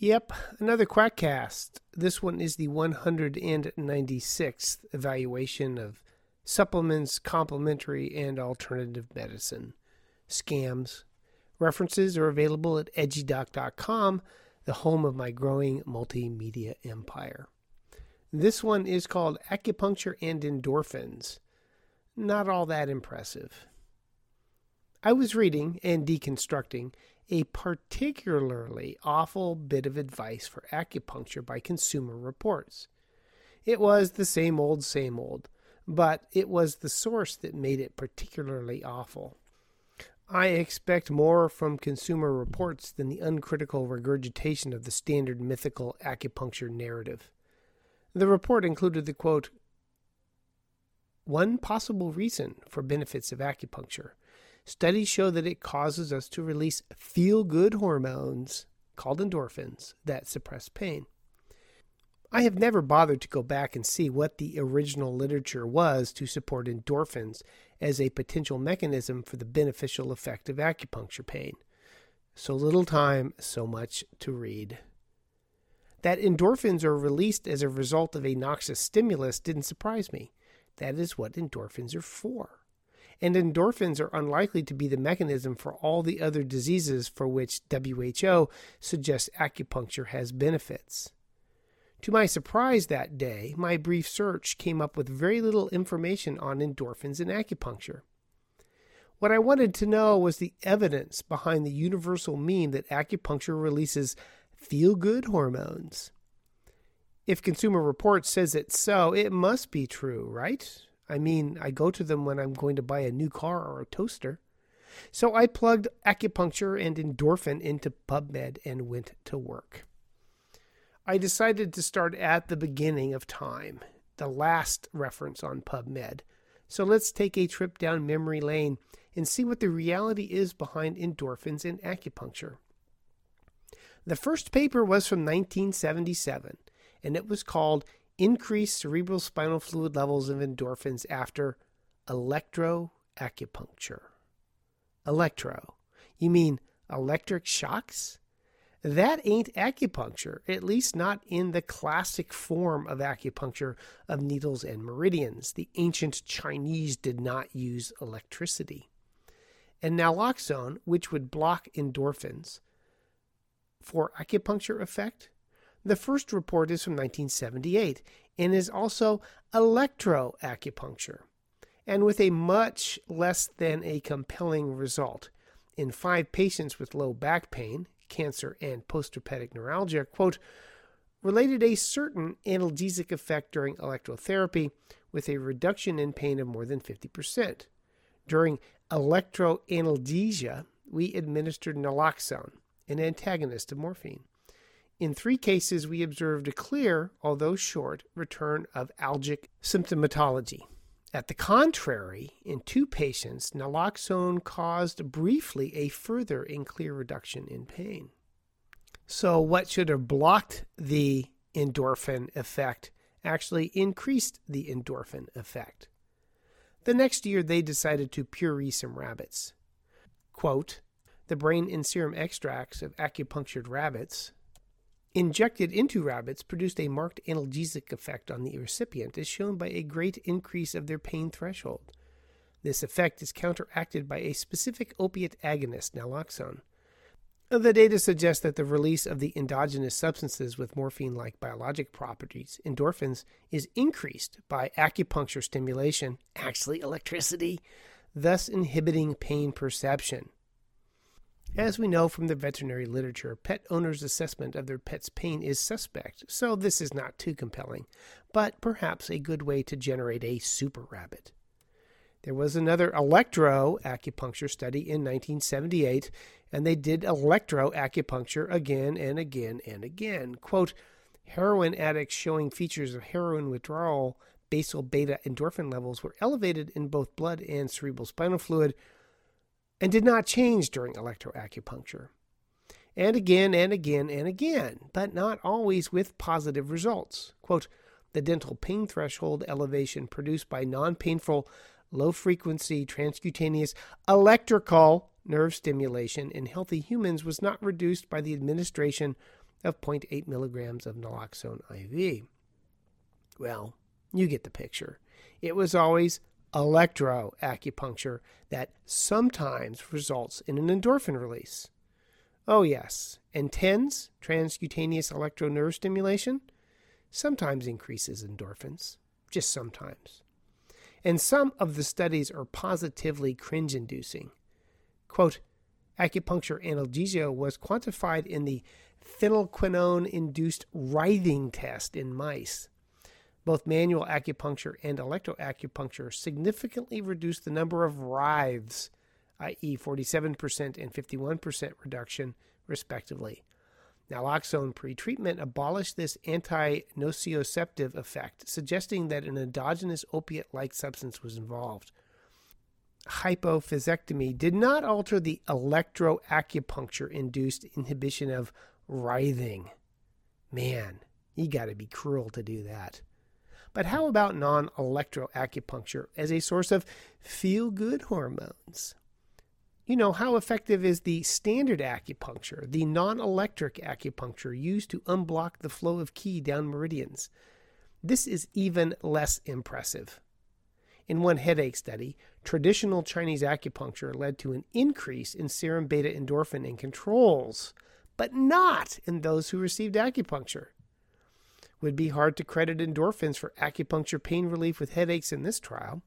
Yep, another Quackcast. This one is the 196th evaluation of supplements, complementary, and alternative medicine. Scams. References are available at edgydoc.com, the home of my growing multimedia empire. This one is called Acupuncture and Endorphins. Not all that impressive. I was reading and deconstructing a particularly awful bit of advice for acupuncture by Consumer Reports. It was the same old, same old, but it was the source that made it particularly awful. I expect more from Consumer Reports than the uncritical regurgitation of the standard mythical acupuncture narrative. The report included the quote, one possible reason for benefits of acupuncture Studies show that it causes us to release feel good hormones called endorphins that suppress pain. I have never bothered to go back and see what the original literature was to support endorphins as a potential mechanism for the beneficial effect of acupuncture pain. So little time, so much to read. That endorphins are released as a result of a noxious stimulus didn't surprise me. That is what endorphins are for and endorphins are unlikely to be the mechanism for all the other diseases for which WHO suggests acupuncture has benefits. To my surprise that day, my brief search came up with very little information on endorphins in acupuncture. What I wanted to know was the evidence behind the universal meme that acupuncture releases feel good hormones. If Consumer Reports says it's so, it must be true, right? I mean, I go to them when I'm going to buy a new car or a toaster. So I plugged acupuncture and endorphin into PubMed and went to work. I decided to start at the beginning of time, the last reference on PubMed. So let's take a trip down memory lane and see what the reality is behind endorphins and acupuncture. The first paper was from 1977, and it was called increased cerebral spinal fluid levels of endorphins after electroacupuncture. Electro. You mean electric shocks? That ain't acupuncture, at least not in the classic form of acupuncture of needles and meridians. The ancient Chinese did not use electricity. And naloxone, which would block endorphins, for acupuncture effect, the first report is from 1978 and is also electroacupuncture, and with a much less than a compelling result. In five patients with low back pain, cancer, and postherpetic neuralgia, quote, related a certain analgesic effect during electrotherapy with a reduction in pain of more than 50%. During electroanalgesia, we administered naloxone, an antagonist of morphine. In three cases, we observed a clear, although short, return of algic symptomatology. At the contrary, in two patients, naloxone caused briefly a further and clear reduction in pain. So, what should have blocked the endorphin effect actually increased the endorphin effect. The next year, they decided to puree some rabbits. Quote, the brain and serum extracts of acupunctured rabbits injected into rabbits produced a marked analgesic effect on the recipient, as shown by a great increase of their pain threshold. This effect is counteracted by a specific opiate agonist, naloxone. The data suggests that the release of the endogenous substances with morphine like biologic properties, endorphins, is increased by acupuncture stimulation, actually electricity, thus inhibiting pain perception. As we know from the veterinary literature, pet owners' assessment of their pet's pain is suspect, so this is not too compelling, but perhaps a good way to generate a super rabbit. There was another electro acupuncture study in 1978, and they did electro acupuncture again and again and again. Quote, heroin addicts showing features of heroin withdrawal, basal beta endorphin levels were elevated in both blood and cerebral spinal fluid and did not change during electroacupuncture. And again and again and again, but not always with positive results. Quote, the dental pain threshold elevation produced by non painful, low frequency transcutaneous electrical nerve stimulation in healthy humans was not reduced by the administration of 0.8 milligrams of naloxone IV. Well, you get the picture. It was always electro acupuncture that sometimes results in an endorphin release. Oh, yes, and TENS, transcutaneous electro nerve stimulation, sometimes increases endorphins, just sometimes. And some of the studies are positively cringe inducing. Quote, acupuncture analgesia was quantified in the phenylquinone induced writhing test in mice. Both manual acupuncture and electroacupuncture significantly reduced the number of writhes, i.e., 47% and 51% reduction, respectively. Naloxone pretreatment abolished this anti nociceptive effect, suggesting that an endogenous opiate like substance was involved. Hypophysectomy did not alter the electroacupuncture induced inhibition of writhing. Man, you got to be cruel to do that. But how about non electroacupuncture as a source of feel good hormones? You know, how effective is the standard acupuncture, the non electric acupuncture used to unblock the flow of qi down meridians? This is even less impressive. In one headache study, traditional Chinese acupuncture led to an increase in serum beta endorphin in controls, but not in those who received acupuncture would be hard to credit endorphins for acupuncture pain relief with headaches in this trial.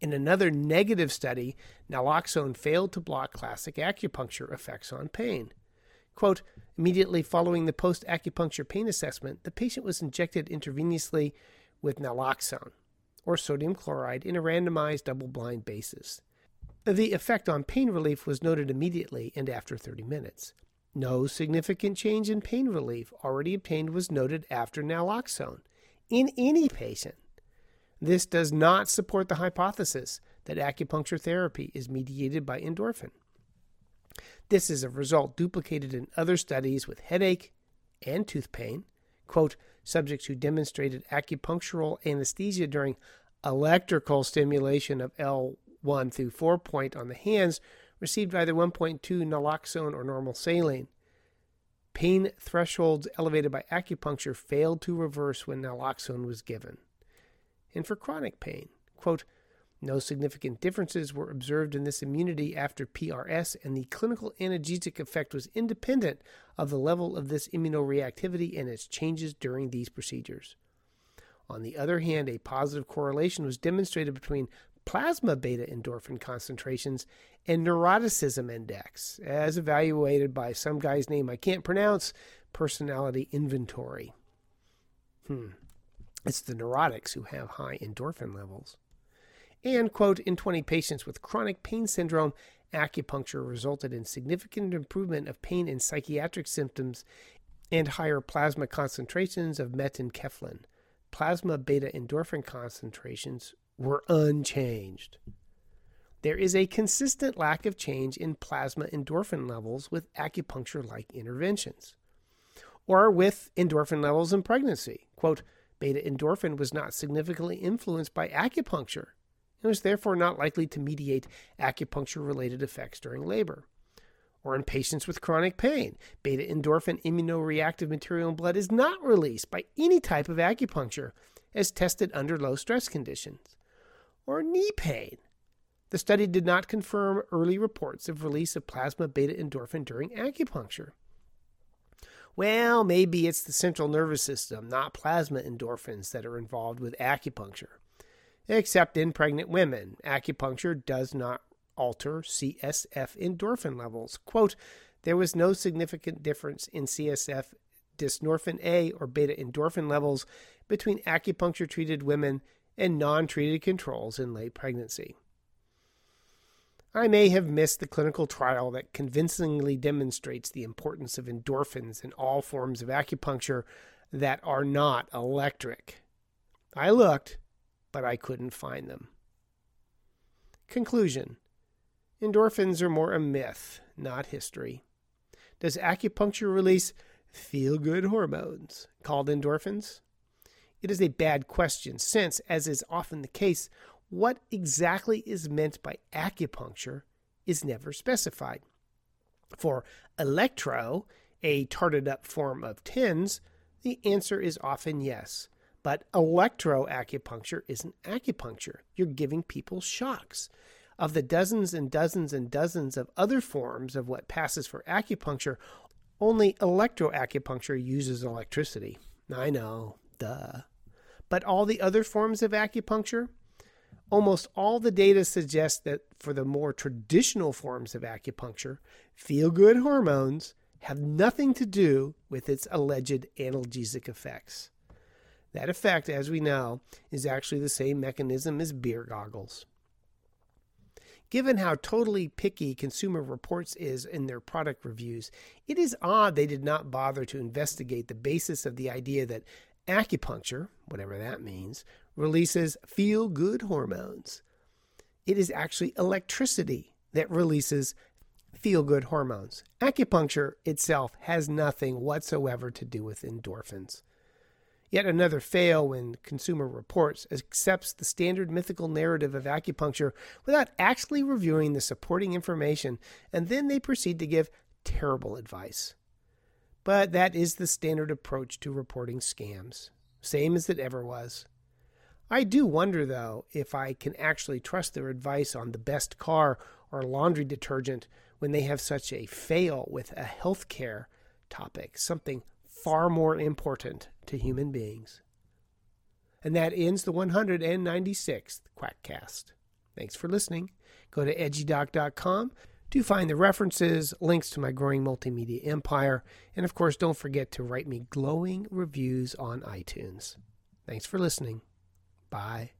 In another negative study, naloxone failed to block classic acupuncture effects on pain. Quote, immediately following the post acupuncture pain assessment, the patient was injected intravenously with naloxone or sodium chloride in a randomized double blind basis. The effect on pain relief was noted immediately and after 30 minutes. No significant change in pain relief already obtained was noted after naloxone in any patient. This does not support the hypothesis that acupuncture therapy is mediated by endorphin. This is a result duplicated in other studies with headache and tooth pain. Quote, subjects who demonstrated acupunctural anesthesia during electrical stimulation of L1 through 4 point on the hands received either 1.2 naloxone or normal saline. Pain thresholds elevated by acupuncture failed to reverse when naloxone was given. And for chronic pain, quote, no significant differences were observed in this immunity after PRS, and the clinical analgesic effect was independent of the level of this immunoreactivity and its changes during these procedures. On the other hand, a positive correlation was demonstrated between plasma beta endorphin concentrations and neuroticism index, as evaluated by some guy's name I can't pronounce, personality inventory. Hmm. It's the neurotics who have high endorphin levels. And, quote, in 20 patients with chronic pain syndrome, acupuncture resulted in significant improvement of pain and psychiatric symptoms and higher plasma concentrations of met-enkephalin. Plasma beta endorphin concentrations were unchanged. There is a consistent lack of change in plasma endorphin levels with acupuncture like interventions. Or with endorphin levels in pregnancy. Quote, beta endorphin was not significantly influenced by acupuncture and was therefore not likely to mediate acupuncture related effects during labor. Or in patients with chronic pain, beta endorphin immunoreactive material in blood is not released by any type of acupuncture as tested under low stress conditions or knee pain. The study did not confirm early reports of release of plasma beta endorphin during acupuncture. Well, maybe it's the central nervous system, not plasma endorphins, that are involved with acupuncture. Except in pregnant women, acupuncture does not alter CSF endorphin levels. Quote, there was no significant difference in CSF dynorphin A or beta endorphin levels between acupuncture treated women and non treated controls in late pregnancy. I may have missed the clinical trial that convincingly demonstrates the importance of endorphins in all forms of acupuncture that are not electric. I looked, but I couldn't find them. Conclusion Endorphins are more a myth, not history. Does acupuncture release feel good hormones called endorphins? It is a bad question, since, as is often the case, what exactly is meant by acupuncture is never specified. For electro, a tarted up form of TENS, the answer is often yes. But electroacupuncture isn't acupuncture. You're giving people shocks. Of the dozens and dozens and dozens of other forms of what passes for acupuncture, only electroacupuncture uses electricity. I know, duh. But all the other forms of acupuncture, almost all the data suggests that for the more traditional forms of acupuncture, feel good hormones have nothing to do with its alleged analgesic effects. That effect, as we know, is actually the same mechanism as beer goggles. Given how totally picky Consumer Reports is in their product reviews, it is odd they did not bother to investigate the basis of the idea that acupuncture, whatever that means, releases feel good hormones. It is actually electricity that releases feel good hormones. Acupuncture itself has nothing whatsoever to do with endorphins. Yet another fail when Consumer Reports accepts the standard mythical narrative of acupuncture without actually reviewing the supporting information, and then they proceed to give terrible advice. But that is the standard approach to reporting scams, same as it ever was. I do wonder, though, if I can actually trust their advice on the best car or laundry detergent when they have such a fail with a healthcare topic, something far more important to human beings. And that ends the 196th Quackcast. Thanks for listening. Go to edgydoc.com to find the references, links to my growing multimedia empire, and of course, don't forget to write me glowing reviews on iTunes. Thanks for listening. Bye.